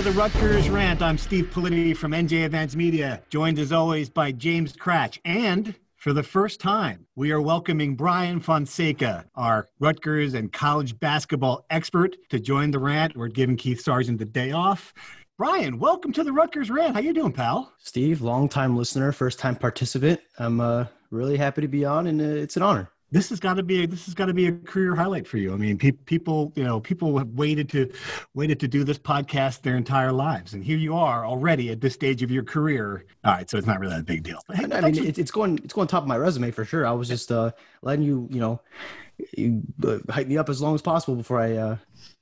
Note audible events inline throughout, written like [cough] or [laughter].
to the Rutgers Rant. I'm Steve Politi from NJ Advance Media, joined as always by James Kratch. And for the first time, we are welcoming Brian Fonseca, our Rutgers and college basketball expert, to join the rant. We're giving Keith Sargeant the day off. Brian, welcome to the Rutgers Rant. How you doing, pal? Steve, long-time listener, first-time participant. I'm uh, really happy to be on, and uh, it's an honor this has got to be a, this has got to be a career highlight for you. I mean, pe- people, you know, people have waited to waited to do this podcast their entire lives, and here you are already at this stage of your career. All right, so it's not really a big deal. But hey, I mean, it's going it's going top of my resume for sure. I was just uh, letting you, you know, you, uh, hype me up as long as possible before I uh,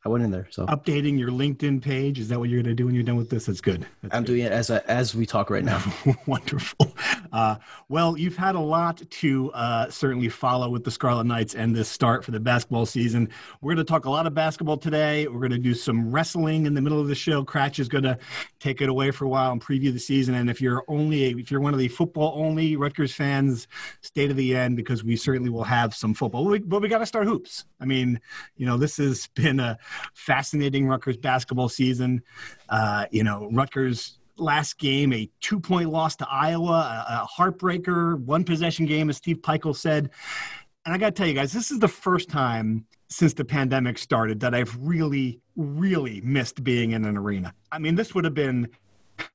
I went in there. So updating your LinkedIn page is that what you're going to do when you're done with this? That's good. That's I'm good. doing it as a, as we talk right now. [laughs] Wonderful. Uh, well, you've had a lot to uh, certainly follow with the Scarlet Knights and this start for the basketball season. We're going to talk a lot of basketball today. We're going to do some wrestling in the middle of the show. Kratch is going to take it away for a while and preview the season. And if you're only if you're one of the football only Rutgers fans, stay to the end because we certainly will have some football. But we, but we got to start hoops. I mean, you know, this has been a fascinating Rutgers basketball season. Uh, you know, Rutgers last game, a two point loss to Iowa, a, a heartbreaker, one possession game, as Steve Pikiell said. And I got to tell you guys, this is the first time since the pandemic started that I've really, really missed being in an arena. I mean, this would have been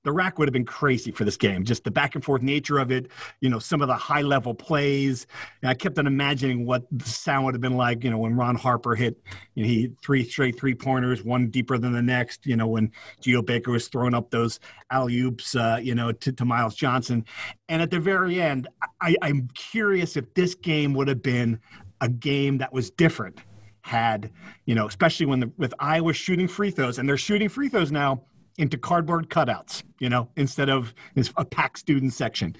the RAC would have been crazy for this game. Just the back and forth nature of it, you know, some of the high level plays. And I kept on imagining what the sound would have been like, you know, when Ron Harper hit, you know, he three straight three pointers, one deeper than the next. You know, when Geo Baker was throwing up those alley oops, uh, you know, to, to Myles Johnson. And at the very end, I, I'm curious if this game would have been a game that was different had you know especially when the with Iowa shooting free throws and they're shooting free throws now into cardboard cutouts, you know, instead of a packed student section.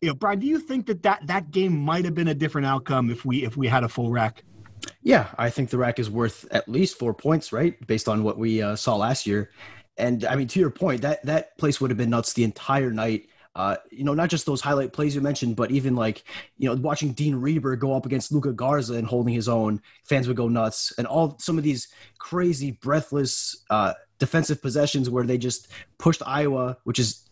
You know, Brian, do you think that, that that game might have been a different outcome if we if we had a full RAC? Yeah, I think the RAC is worth at least four points, right, based on what we uh, saw last year. And I mean, to your point, that that place would have been nuts the entire night. Uh, you know, not just those highlight plays you mentioned, but even like, you know, watching Dean Reiber go up against Luka Garza and holding his own, fans would go nuts. And all some of these crazy, breathless uh, defensive possessions where they just pushed Iowa, which is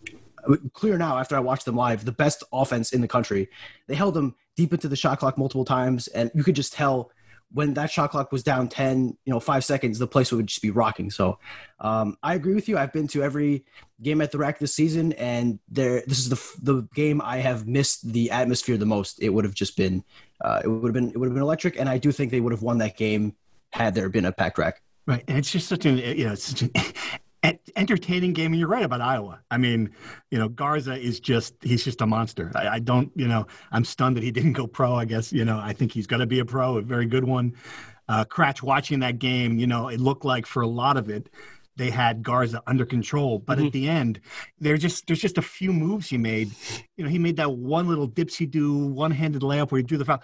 clear now after I watched them live, the best offense in the country. They held them deep into the shot clock multiple times, and you could just tell when that shot clock was down 10, you know, five seconds, the place would just be rocking. So um, I agree with you. I've been to every game at the RAC this season, and there, this is the the game I have missed the atmosphere the most. It would have just been, uh, it would have been, it would have been electric, and I do think they would have won that game had there been a packed RAC. Right, and it's just such an you know it's such an entertaining game. And you're right about Iowa. I mean, you know, Garza is just he's just a monster. I, I don't you know I'm stunned that he [laughs] didn't go pro. I guess you know I think he's going to be a pro, a very good one. Uh, Kratch watching that game, you know, it looked like for a lot of it they had Garza under control. But mm-hmm. at the end, there's just there's just a few moves he made. You know, he made that one little dipsy do one handed layup where he drew the foul.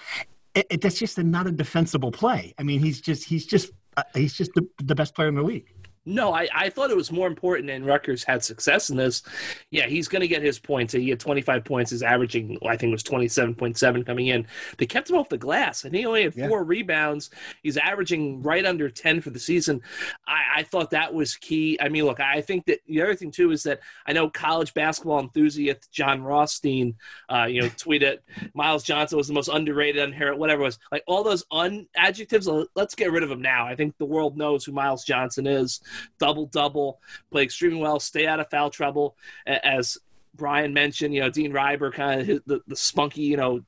It, it, that's just a, not a defensible play. I mean, he's just he's just uh, he's just the, the best player in the league. No, I, I thought it was more important, and Rutgers had success in this. Yeah, he's going to get his points. He had 25 points. His averaging, I think, was 27.7 coming in. They kept him off the glass. and he only had four yeah. rebounds. He's averaging right under 10 for the season. I, I thought that was key. I mean, look, I think that the other thing, too, is that I know college basketball enthusiast Jon Rothstein, uh, you know, tweeted Myles Johnson was the most underrated, unheralded, whatever it was. Like all those un adjectives, let's get rid of them now. I think the world knows who Myles Johnson is double double, play extremely well, stay out of foul trouble. As Brian mentioned, you know, Dean Reiber kind of the, the spunky, you know,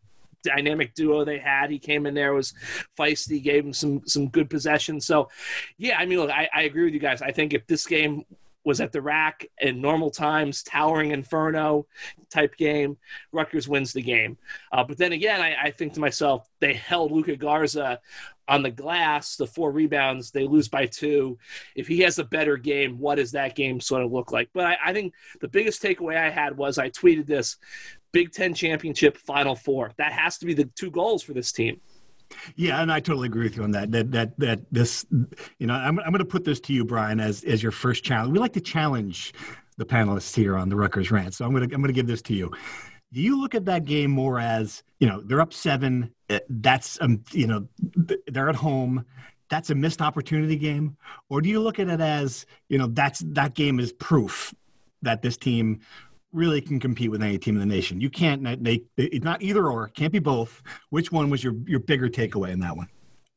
dynamic duo they had. He came in there was feisty, gave him some some good possession. So, yeah, I mean, look, I, I agree with you guys. I think if this game was at the RAC in normal times, towering inferno type game, Rutgers wins the game. Uh, but then again, I, I, think to myself, they held Luka Garza on the glass, the four rebounds, they lose by two. If he has a better game, what does that game sort of look like? But I, I think the biggest takeaway I had was I tweeted this Big Ten championship final four. That has to be the two goals for this team. Yeah, and I totally agree with you on that. That that that this, you know, I'm I'm going to put this to you, Brian, as as your first challenge. We like to challenge the panelists here on the Rutgers rant, so I'm going to I'm going to give this to you. Do you look at that game more as you know they're up seven? Eh, that's um you know they're at home that's a missed opportunity game, or do you look at it as you know that's that game is proof that this team really can compete with any team in the nation? You can't. They it's not either or. It can't be both. Which one was your your bigger takeaway in that one?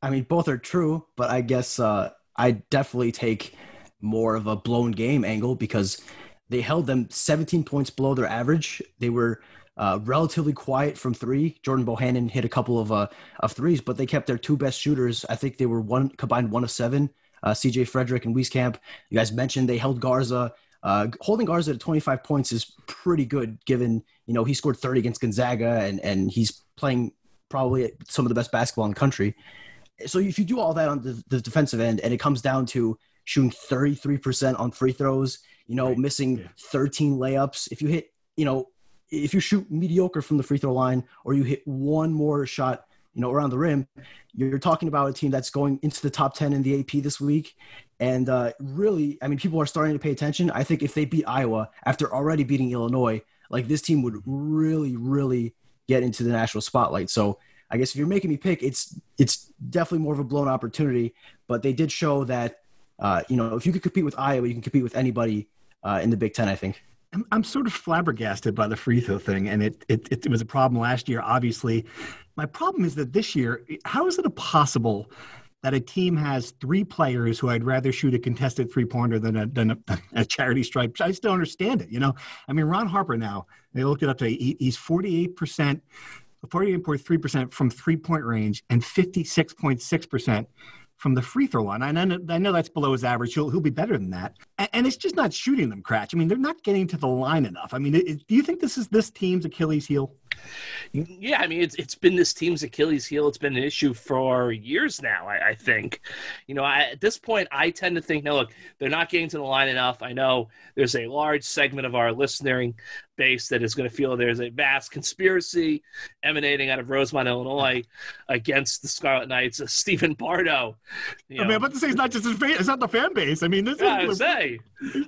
I mean, both are true, but I guess uh, I definitely take more of a blown game angle because they held them 17 points below their average. They were uh, relatively quiet from three. Jordan Bohannon hit a couple of uh, of threes, but they kept their two best shooters. I think they were one combined one of seven. Uh, CJ Frederick and Wieskamp. You guys mentioned they held Garza. Uh, holding Garza at 25 points is pretty good, given you know he scored 30 against Gonzaga and and he's playing probably some of the best basketball in the country. So if you do all that on the, the defensive end, and it comes down to shooting 33% on free throws, you know, right. missing yeah. 13 layups. If you hit, you know, if you shoot mediocre from the free throw line or you hit one more shot, you know, around the rim, you're talking about a team that's going into the top 10 in the AP this week. And uh, really, I mean, people are starting to pay attention. I think if they beat Iowa after already beating Illinois, like this team would really, really get into the national spotlight. So I guess if you're making me pick, it's it's definitely more of a blown opportunity. But they did show that uh, you know if you could compete with Iowa, you can compete with anybody uh, in the Big Ten. I think. I'm, I'm sort of flabbergasted by the free throw thing, and it, it it was a problem last year. Obviously, my problem is that this year, how is it possible? That a team has three players who I'd rather shoot a contested three pointer than a, than a, a, charity stripe. I just don't understand it. You know, I mean, Ron Harper now, they looked it up today, he, he's 48% 48.3% from three point range and 56.6% from the free throw line. I know, I know that's below his average. He'll, he'll be better than that. And, it's just not shooting them, Kratch. I mean, they're not getting to the line enough. I mean, it, do you think this is this team's Achilles heel? Yeah, I mean, it's it's been this team's Achilles heel. It's been an issue for years now. I, I think, you know, I, at this point, I tend to think, no, look, they're not getting to the line enough. I know there's a large segment of our listening base that is going to feel there's a vast conspiracy emanating out of Rosemont, Illinois, against the Scarlet Knights. Uh, Stephen Bardo. I mean, I'm about to say it's not just his fan, it's not the fan base. I mean, this yeah, is. I say,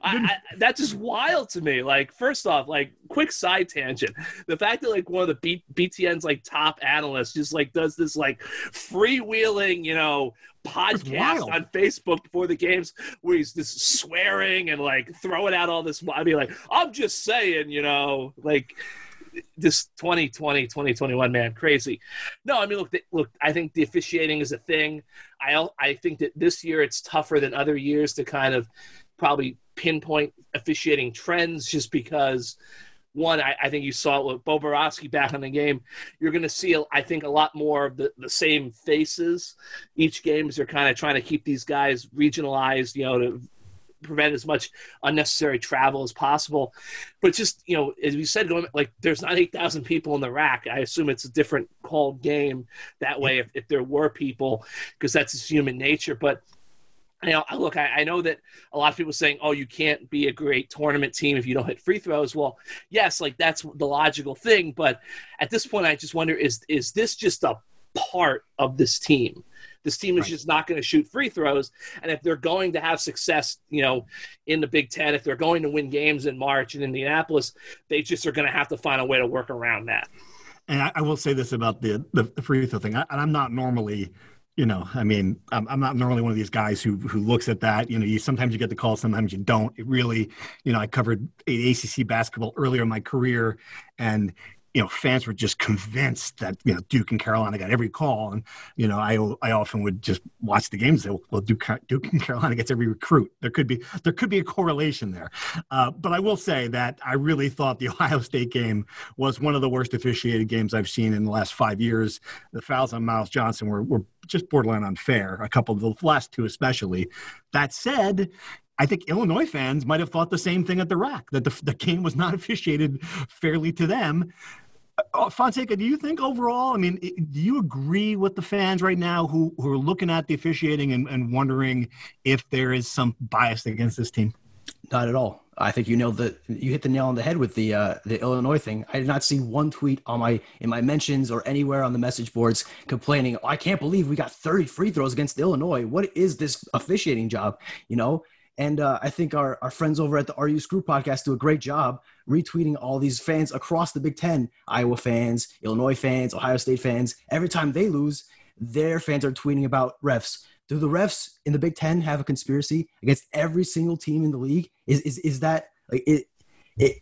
I, I, that's just wild to me. Like, first off, like, quick side tangent: the fact that like one of the B- BTN's like top analysts just like does this like freewheeling, you know, podcast on Facebook before the games where he's just swearing and like throwing out all this. I mean, like, I'm just saying, you know, like this 2020 2021 man crazy no i mean look look i think the officiating is a thing i i think that this year it's tougher than other years to kind of probably pinpoint officiating trends just because one, I, I, think you saw it with Bo Borowski back in the game. You're going to see, I think, a lot more of the, the same faces each game as they're kind of trying to keep these guys regionalized, you know, to prevent as much unnecessary travel as possible. But just, you know, as you said, going like there's not 8,000 people in the RAC. I assume it's a different called game that way if, if there were people, because that's just human nature. But you know, look, I, I, know that a lot of people saying, "Oh, you can't be a great tournament team if you don't hit free throws." Well, yes, like that's the logical thing, but at this point, I just wonder: is is this just a part of this team? This team is right. just not going to shoot free throws, and if they're going to have success, you know, in the Big Ten, if they're going to win games in March in Indianapolis, they just are going to have to find a way to work around that. And I, I will say this about the the, the free throw thing, I, and I'm not normally you know, I mean, I'm, I'm, not normally one of these guys who who looks at that. You know, you sometimes you get the call, sometimes you don't. It really, you know, I covered ACC basketball earlier in my career, and you know, fans were just convinced that you know Duke and Carolina got every call, and you know, I I often would just watch the games. And say, well, Duke Duke and Carolina gets every recruit. There could be there could be a correlation there, uh, but I will say that I really thought the [laughs] Ohio State game was one of the worst officiated games I've seen in the last five years. The fouls on Myles Johnson were were just borderline unfair. A couple of the last two, especially. That said, I think Illinois fans might have thought the same thing at the RAC that the, the game was not [laughs] officiated fairly to them. Uh, Fonseca, do you think overall, I mean, do you agree with the fans right now who, who are looking at the officiating and, and wondering if there is some bias against this team? Not at all. I think you nailed the you hit the nail on the head with the uh, the Illinois thing. I did not see one tweet on my in my mentions or anywhere on the message boards complaining. Oh, I can't believe we got 30 free throws against Illinois. What is this officiating job? You know, and uh, I think our, our friends over at the RU Screw podcast do a great job retweeting all these fans across the Big Ten Iowa fans, Illinois fans, Ohio State fans. Every time they lose, their fans are tweeting about refs. do the refs in the Big Ten have a conspiracy against every single team in the league? Is is is that like it? It,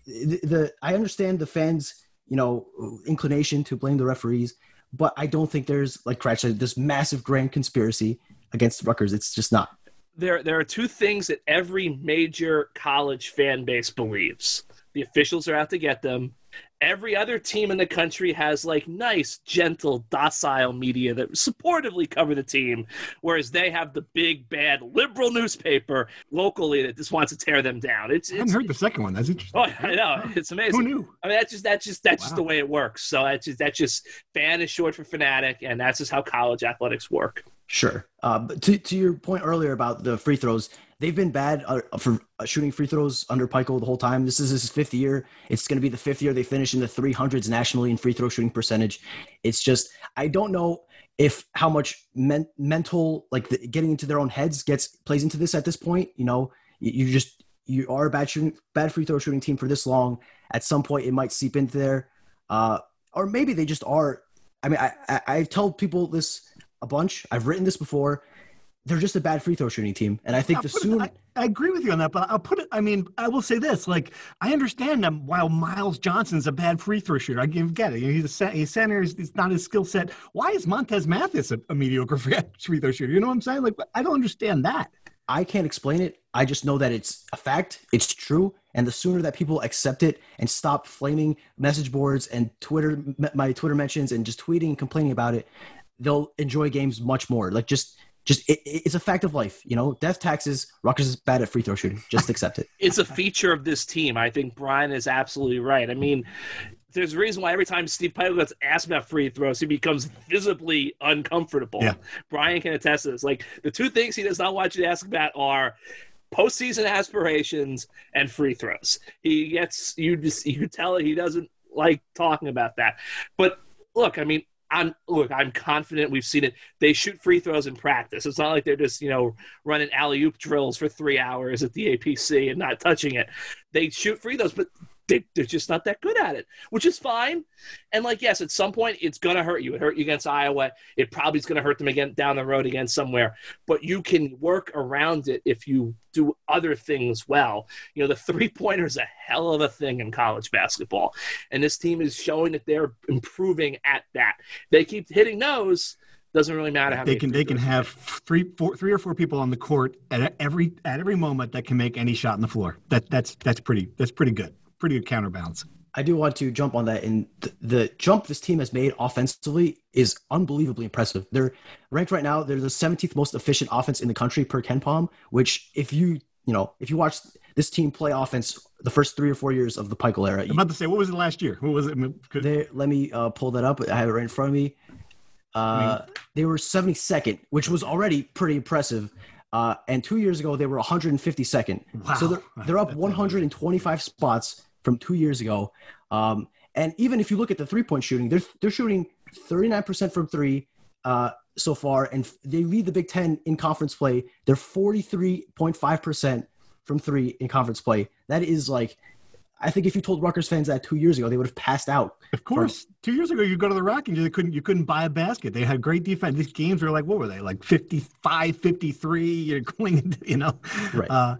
the I understand the fans, you know, inclination to blame the referees, but I don't think there's like Kratch said, this massive grand conspiracy against Rutgers. It's just not. There, there are two things that every major college fan base believes: the officials are out to get them, every other team in the country has like nice, gentle, docile media that supportively cover the team, whereas they have the big, bad liberal newspaper locally that just wants to tear them down. It's, it's I haven't heard the second one. That's interesting. Oh, I know. It's amazing. Who knew? I mean, that's just that's just that's Wow. just the way it works. So that's just that's just fan is short for fanatic, and that's just how college athletics work. Sure. Uh, but to, to your point earlier about the free throws, they've been bad uh, for uh, shooting free throws under Pico the whole time. This is his fifth year. It's going to be the fifth year they finish in the 300s nationally in free throw shooting percentage. It's just, I don't know if how much men- mental, like the, getting into their own heads gets plays into this at this point. You know, you, you just, you are a bad shooting, bad free throw shooting team for this long. At some point, it might seep into there. Uh, or maybe they just are. I mean, I, I, I've told people this a bunch. I've written this before. They're just a bad free throw shooting team, and I think I'll the put it- I, I agree with you on that, but I'll put it. I mean, I will say this: like, I understand them while Myles Johnson's a bad free throw shooter, I get it. You know, he's a he's center. He's, it's not his skill set. Why is Montez Mathis a, a mediocre [laughs] free throw shooter? You know what I'm saying? Like, I don't understand that. I can't explain it. I just know that it's a fact. It's true. And the sooner that people accept it and stop flaming message boards and Twitter, my Twitter mentions and just tweeting and complaining about it, they'll enjoy games much more. Like just, just it, it's a fact of life. You know, death taxes. Rutgers is bad at free throw shooting. Just accept it. [laughs] It's a feature of this team. I think Brian is absolutely right. I mean, there's a reason why every time Steve Pikiell gets asked about free throws, he becomes visibly uncomfortable. Yeah. Brian can attest to this. Like the two things he does not want you to ask about are postseason aspirations and free throws. He gets you just you can tell he doesn't like talking about that. But look, I mean, I'm look, I'm confident we've seen it. They shoot free throws in practice. It's not like they're just, you know, running alley oop drills for three hours at the APC and not touching it. They shoot free throws, but they, they're just not that good at it, which is fine. And like, yes, at some point it's gonna hurt you. It hurt you against Iowa. It probably is gonna hurt them again down the road again somewhere. But you can work around it if you do other things well. You know, the three pointer is a hell of a thing in college basketball, and this team is showing that they're improving at that. They keep hitting those. Doesn't really matter how They many can they can have three four three or four people on the court at every at every moment that can make any shot on the floor. That that's that's pretty that's pretty good. Pretty good counterbalance. I do want to jump on that. And th- the jump this team has made offensively is unbelievably impressive. They're ranked right now. They're the 17th most efficient offense in the country per KenPom, which if you, you know, if you watch this team play offense the first three or four years of the Pikiell era, I'm about to say, what was it last year? What was it? Could- they, let me uh, pull that up. I have it right in front of me. Uh, they were 72nd, which was already pretty impressive. Uh, and two years ago, they were 152nd. Wow. So they're, they're up [laughs] That's 125 spots from two years ago. Um, and even if you look at the three point shooting, they're, they're shooting 39% from three uh, so far. And they lead the Big Ten in conference play. They're 43.5% from three in conference play. That is like, I think if you told Rutgers fans that two years ago, they would have passed out. Of course, two years ago you go to the Rock and you couldn't you couldn't buy a basket. They had great defense. These games were like what were they like 55, 53, You're [laughs] going, you know. Right. Uh,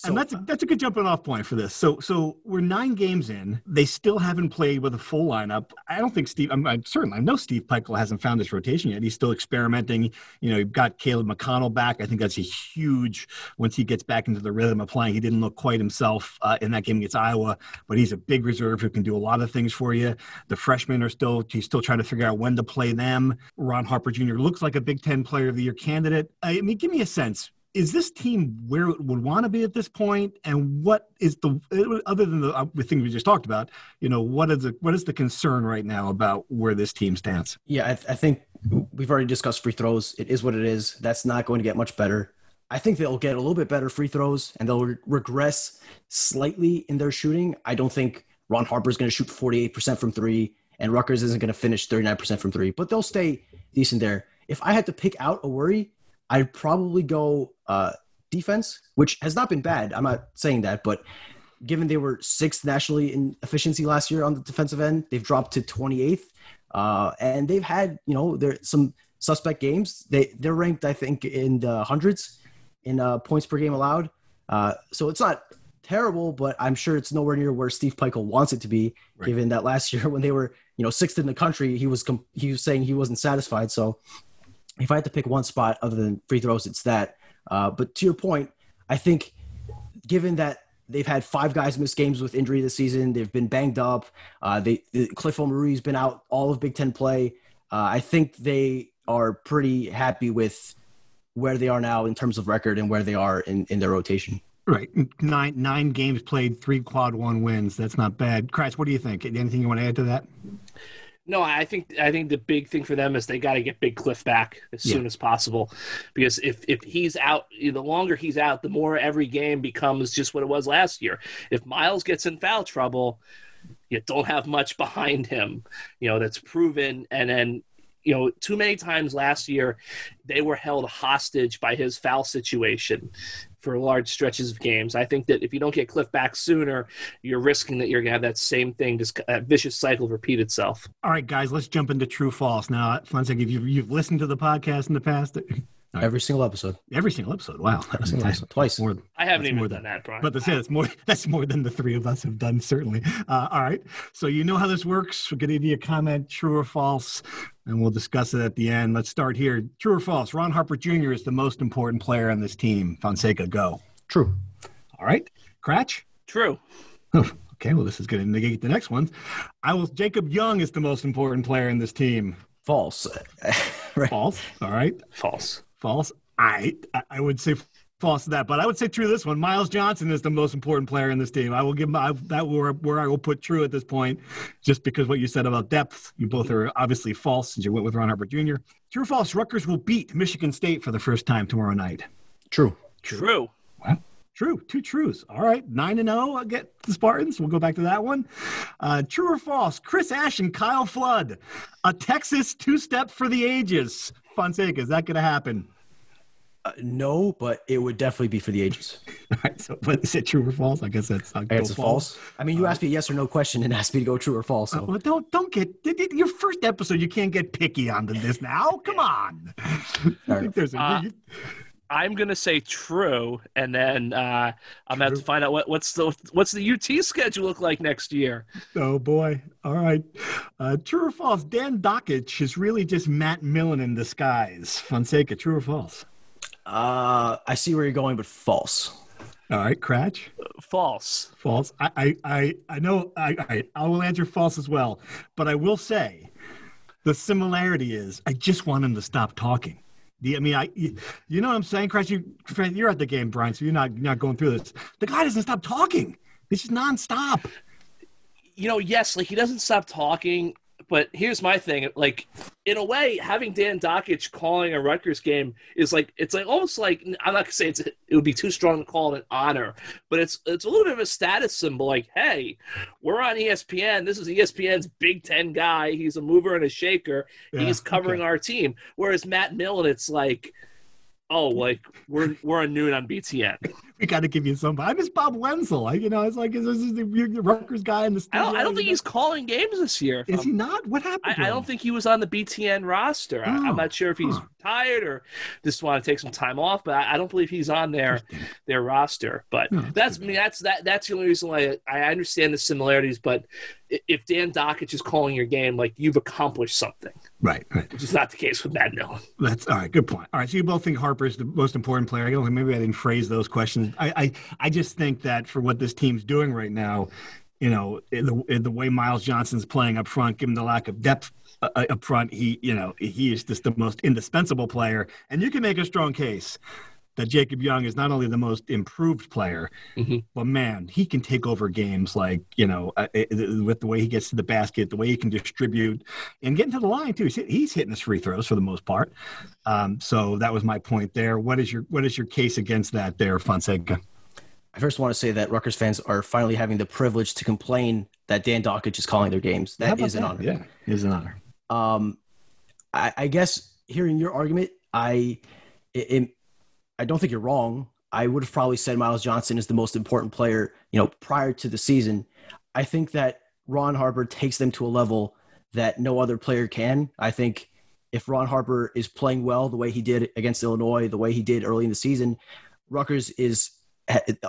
So, and that's a, that's a good jumping off point for this. So so we're nine games in. They still haven't played with a full lineup. I don't think Steve. I'm, I'm certain. I know Steve Pikiell hasn't found his rotation yet. He's still experimenting. You know, you've got Caleb McConnell back. I think that's a huge once he gets back into the rhythm of playing. He didn't look quite himself uh, in that game against Iowa, but he's a big reserve who can do a lot of things for you. The freshmen are still he's still trying to figure out when to play them. Ron Harper Jr. looks like a Big Ten Player of the Year candidate. I mean, give me a sense is this team where it would want to be at this point and what is the other than the, uh, the thing we just talked about you know what is the what is the concern right now about where this team stands yeah, I, I think we've already discussed free throws. It is what it is. That's not going to get much better. I think they'll get a little bit better free throws and they'll re- regress slightly in their shooting. I don't think Ron Harper is going to shoot 48% from three and Rutgers isn't going to finish 39% from three, but they'll stay decent there. If I had to pick out a worry, I'd probably go uh, defense, which has not been bad. I'm not saying that, but given they were sixth nationally in efficiency last year on the defensive end, they've dropped to 28th. Uh, and they've had, you know, there some suspect games. They they're ranked, I think, in the hundreds in uh, points per game allowed. Uh, so it's not terrible, but I'm sure it's nowhere near where Steve Pikiell wants it to be. Right. Given that last [laughs] year when they were you know sixth in the country, he was com- he was saying he wasn't satisfied. So if I had to pick one spot other than free throws, it's that. Uh, but to your point, I think given that they've had five guys miss games with injury this season, they've been banged up. Uh, they Cliff Omoruyi's been out all of Big Ten play. Uh, I think they are pretty happy with where they are now in terms of record and where they are in, in their rotation. Right, nine nine games played, three quad one wins. That's not bad. Christ, what do you think? Anything you want to add to that? No, I think I think the big thing for them is they got to get Big Cliff back as yeah. soon as possible, because if if he's out, the longer he's out, the more every game becomes just what it was last year. If Myles gets in foul trouble, you don't have much [laughs] behind him, you know that's proven, and then you know, too many times last year, they were held hostage by his foul situation for large stretches of games. I think that if you don't get Cliff back sooner, you're risking that you're going to have that same thing, just a vicious cycle repeat itself. All right, guys, let's jump into true false. Now, Fonseca, if you've, you've listened to the podcast in the past, [laughs] Right. Every single episode. Every single episode. Wow. Single episode. Twice. More, I haven't even more done than, that, Brian. But say that's more [laughs] that's more than the three of us have done, certainly. Uh, all right. So you know how this works. We'll get you a comment, true or false, and we'll discuss it at the end. Let's start here. True or false? Ron Harper Jr. is the most important player on this team. Fonseca, go. True. All right. Kratch? True. [laughs] okay, well, this is going to negate the next one. I will. Jacob Young is the most important player in this team. False. [laughs] right. False. All right. False. False. I I would say false to that, but I would say true to this one. Myles Johnson is the most important player in this team. I will give my, that where, where I will put true at this point, just because what you said about depth. You both are obviously false since you went with Ron Harper Jr. True or false? Rutgers will beat Michigan State for the first time tomorrow night. True. True. Well, true. Two truths. All right. Nine and zero. Oh, I'll get the Spartans. We'll go back to that one. Uh, true or false? Chris Ash and Kyle Flood, a Texas two step for the ages. Fonseca, is that going to happen? Uh, no, but it would definitely be for the ages. All [laughs] right. So, but is it true or false? I guess that's. I guess it's false. false. I mean, you uh, asked me a yes or no question and asked me to go true or false. So. Uh, well, don't don't get your first episode. You can't get picky on this now. Come on. [laughs] I think there's a. I'm gonna say true, and then uh, I'm gonna have to find out what, what's the what's the UT schedule look like next year. Oh boy! All right, uh, true or false? Dan Dakich is really just Matt Millen in disguise. Fonseca, true or false? Uh, I see where you're going, but false. All right, Kratch. False. False. I, I, I, I know. I, I, I will answer false as well, but I will say, the similarity is I just want him to stop talking. I mean, I, you, know what I'm saying, Kratch? You, you're at the game, Brian, so you're not, you're not going through this. The guy doesn't stop talking. It's just nonstop. You know, yes, like he doesn't stop talking, but here's my thing: like, in a way, having Dan Dakich calling a Rutgers game is like it's like almost like I'm not gonna say it's it would be too strong to call it an honor, but it's it's a little bit of a status symbol. Like, hey, we're on ESPN. This is ESPN's Big Ten guy. He's a mover and a shaker. Yeah, He's covering okay. our team. Whereas Matt Millen, it's like oh, like we're we're on noon on BTN. [laughs] we got to give you some. I miss Bob Wenzel. I, you know, it's like is this the, the Rutgers guy in the studio? I don't, I don't think know? he's calling games this year. Is I'm, he not? What happened? I, I, don't think he was on the BTN roster. Oh, I, am not sure if he's huh. tired or just want to take some time off. But I, I don't believe he's on their their roster. But no, that's I mean that's that that's the only reason why I, I understand the similarities. But if Dan Dakich is calling your game, like you've accomplished something. Right, right. Which is not the case with Matt Millen. That's all right. Good point. All right. So you both think Harper is the most important player. I don't think maybe I didn't phrase those questions. I, I, I just think that for what this team's doing right now, you know, the, the way Myles Johnson's playing up front, given the lack of depth uh, uh, up front, he, you know, he is just the most indispensable player. And you can make a strong case that Jacob Young is not only the most improved player, mm-hmm. but man, he can take over games like, you know, uh, uh, with the way he gets to the basket, the way he can distribute and get into the line too. He's, he's hitting his free throws for the most part. Um, so that was my point there. What is your, what is your case against that there, Fonseca? I first want to say that Rutgers fans are finally having the privilege to complain that Dan Dakich is calling their games. That is an that? honor. Yeah, it is an honor. Um, I, I guess hearing your argument, I, it, I don't think you're wrong. I would have probably said Myles Johnson is the most important player, you know, prior to the season. I think that Ron Harper takes them to a level that no other player can. I think if Ron Harper is playing well the way he did against Illinois, the way he did early in the season, Rutgers is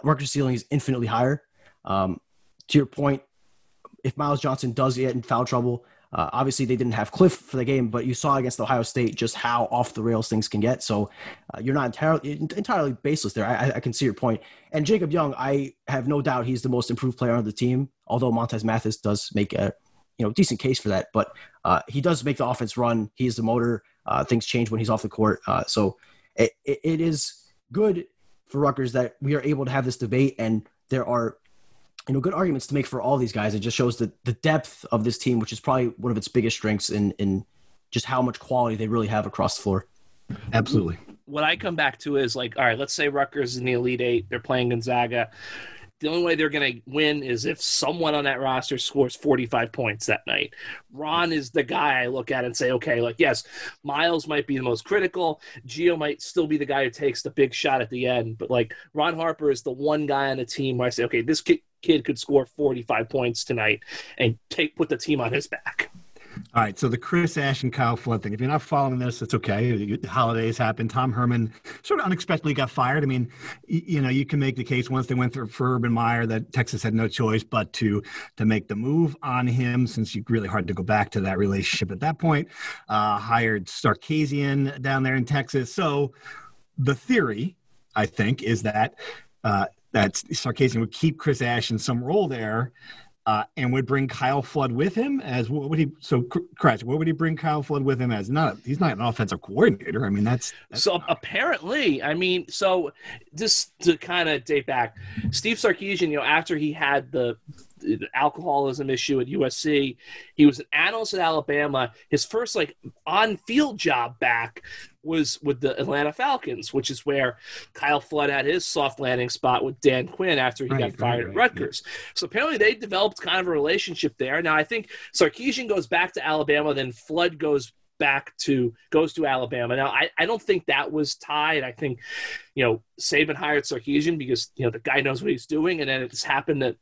Rutgers' ceiling is infinitely higher. Um, to your point, if Miles Johnson does get in foul trouble, uh, obviously, they didn't have Cliff for the game, but you saw against Ohio State just how off the rails things can get. So uh, you're not entirely entirely baseless there. I, I, can see your point. And Jacob Young, I have no doubt he's the most improved player on the team. Although Montez Mathis does make a you know decent case for that, but uh, he does make the offense run. He's the motor. Uh, things change when he's off the court. Uh, so it, it is good for Rutgers that we are able to have this debate, and there are you know, good arguments to make for all these guys. It just shows the the depth of this team, which is probably one of its biggest strengths in in just how much quality they really have across the floor. Absolutely. What I come back to is like, all right, let's say Rutgers in the Elite Eight, they're playing Gonzaga the only way they're going to win is if someone on that roster scores 45 points that night. Ron is the guy I look at and say, okay, like, yes, Myles might be the most critical. Geo might still be the guy who takes the big shot at the end. But, like, Ron Harper is the one guy on the team where I say, okay, this kid, kid could score 45 points tonight and take put the team on his back. All right, so the Chris Ash and Kyle Flood thing. If you're not following this, it's okay. The holidays happen. Tom Herman sort of unexpectedly got fired. I mean, you know, you can make the case once they went through for Urban Meyer that Texas had no choice but to to make the move on him, since you really hard to go back to that relationship at that point. Uh, hired Sarkisian down there in Texas. So the theory, I think, is that. Uh, that Sarkisian would keep Chris Ash in some role there uh, and would bring Kyle Flood with him as what would he? So, correct. What would he bring Kyle Flood with him as? Not he's not an offensive coordinator. I mean, that's, that's so apparently. I mean, so just to kind of date back, Steve Sarkisian, you know, after he had the alcoholism issue at USC. He was an analyst at Alabama. His first like on field job back was with the Atlanta Falcons, which is where Kyle Flood had his soft landing spot with Dan Quinn after he right, got fired right, right, at Rutgers. Yeah. So apparently they developed kind of a relationship there. Now I think Sarkisian goes back to Alabama, then Flood goes back to goes to Alabama. Now I, I don't think that was tied. I think, you know, Saban hired Sarkisian because, you know, the guy knows what he's doing, and then it's happened that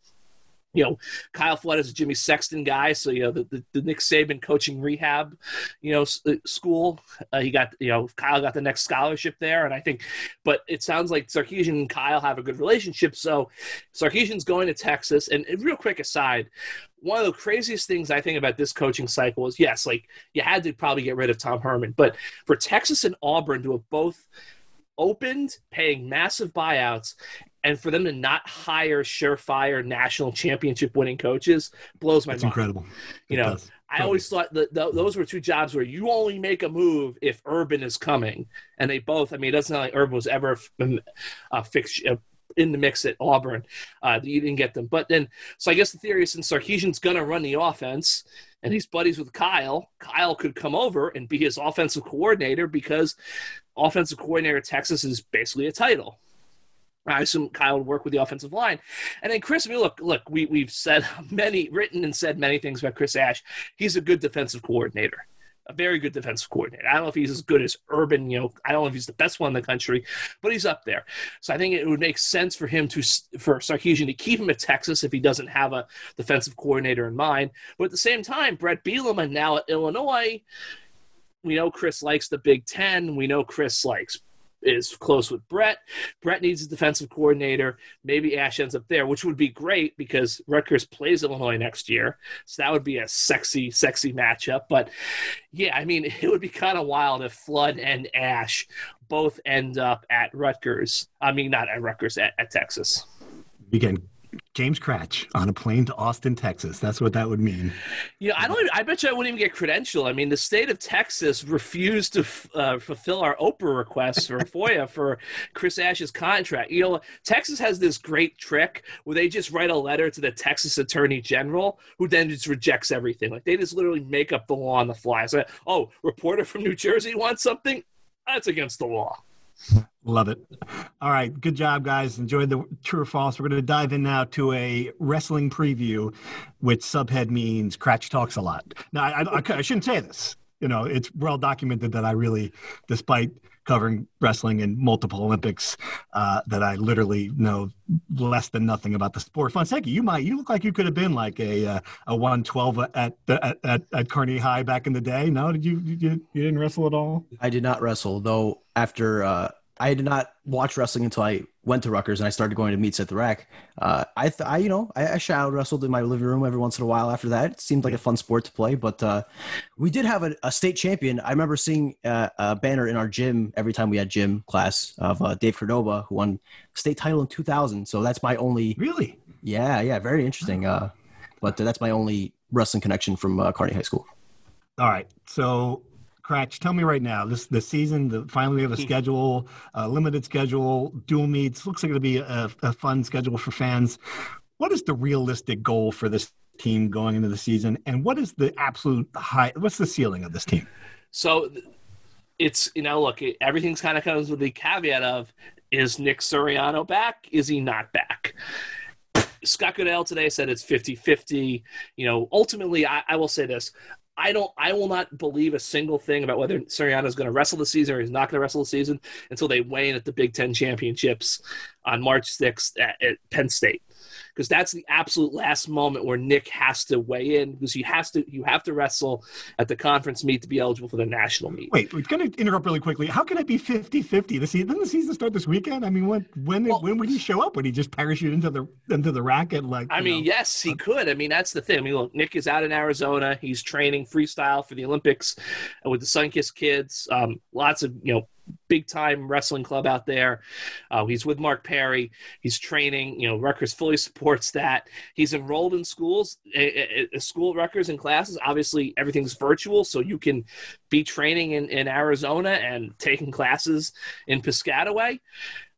you know, Kyle Flood is a Jimmy Sexton guy, so you know the, the, the Nick Saban coaching rehab, you know, uh, school. Uh, he got you know Kyle got the next scholarship there, and I think, but it sounds like Sarkisian and Kyle have a good relationship. So Sarkisian's going to Texas, and, and real quick aside, one of the craziest things I think about this coaching cycle is yes, like you had to probably get rid of Tom Herman, but for Texas and Auburn to have both opened paying massive buyouts and for them to not hire surefire national championship winning coaches blows my That's mind. incredible. You know, I always thought that those were two jobs where you only make a move if Urban is coming, and they both. I mean, it doesn't sound like Urban was ever uh, fixed. Uh, in the mix at Auburn, uh, you didn't get them. But then, so I guess the theory is since Sarkisian's going to run the offense, and he's buddies with Kyle, Kyle could come over and be his offensive coordinator because offensive coordinator at Texas is basically a title. I assume Kyle would work with the offensive line. And then Chris, I mean, look, look, we, we've said [laughs] many, written and said many things about Chris Ash. He's a good defensive coordinator, a very good defensive coordinator. I don't know if he's as good as Urban, you know, I don't know if he's the best one in the country, but he's up there. So I think it would make sense for him to, for Sarkisian to keep him at Texas if he doesn't have a defensive coordinator in mind. But at the same time, Bret Bielema now at Illinois, we know Chris likes the Big Ten. We know Chris likes is close with Bret. Bret needs a defensive coordinator. Maybe Ash ends up there, which would be great because Rutgers plays Illinois next year. So that would be a sexy, sexy matchup. But yeah, I mean, [laughs] it would be kind of wild if Flood and Ash both end up at Rutgers. I mean, not at Rutgers, at, at Texas. Again, James Kratch on a plane to Austin, Texas. That's what that would mean. Yeah, I don't. Even, I bet you I wouldn't even get credential. I mean, the state of Texas refused to uh, fulfill our OPRA requests for FOIA [laughs] for Chris Ash's contract. You know, Texas has this great trick where they just write a letter to the Texas Attorney General, who then just rejects everything. Like they just literally make up the law on the fly. So, oh, reporter from New Jersey wants something. That's against the law. Love it. All right. Good job, guys. Enjoyed the true or false. We're going to dive in now to a wrestling preview, which subhead means Kratch talks a lot. Now, I, I, I shouldn't say this. You know, it's well documented that I really, despite covering wrestling in multiple Olympics uh, that I literally know less than nothing about the sport. Fonseca, you might you look like you could have been like a uh, a one twelve at, at at at Kearny High back in the day. No, did you you, you didn't wrestle at all? I did not wrestle though. After uh, I did not watch wrestling until I went to Rutgers and I started going to meets at the RAC. Uh, I, th- I, you know, I, I shadow wrestled in my living room every once in a while. After that, it seemed like a fun sport to play. But uh, we did have a, a, state champion. I remember seeing uh, a banner in our gym every time we had gym class of uh, Dave Cordova, who won state title in 2000. So that's my only. Really? Yeah, yeah, very interesting. Uh, but that's my only wrestling connection from uh, Kearny High School. All right, so Kratch, tell me right now, this the season, the, finally we have a hmm. schedule, a limited schedule, dual meets. Looks like it'll be a, a fun schedule for fans. What is the realistic goal for this team going into the season, and what is the absolute high? What's the ceiling of this team? So, it's you know, look, everything's kind of comes with the caveat of is Nick Suriano back? Is he not back? Scott Goodale today said it's 50 50. You know, ultimately, I, I, will say this I don't. I will not believe a single thing about whether Suriano is going to wrestle the season or he's not going to wrestle the season until they weigh in at the Big Ten championships on March 6th at, at Penn State because that's the absolute last moment where Nick has to weigh in because he has to you have to wrestle at the conference meet to be eligible for the national meet. Wait, we're going to interrupt really quickly. How can it be 50-50? The season doesn't the season start this weekend? I mean, when when well, when would he show up? Would he just parachute into the into the racket like I mean, know? yes, he could. I mean, that's the thing. I mean, look, Nick is out in Arizona. He's training freestyle for the Olympics with the Sunkist kids. Um, lots of, you know, big time wrestling club out there. Uh, he's with Mark Perry. He's training. You know, Rutgers fully [laughs] supports that. He's enrolled in schools, a, a, a school Rutgers and classes. Obviously, everything's virtual, so you can be training in, in Arizona and taking classes in Piscataway.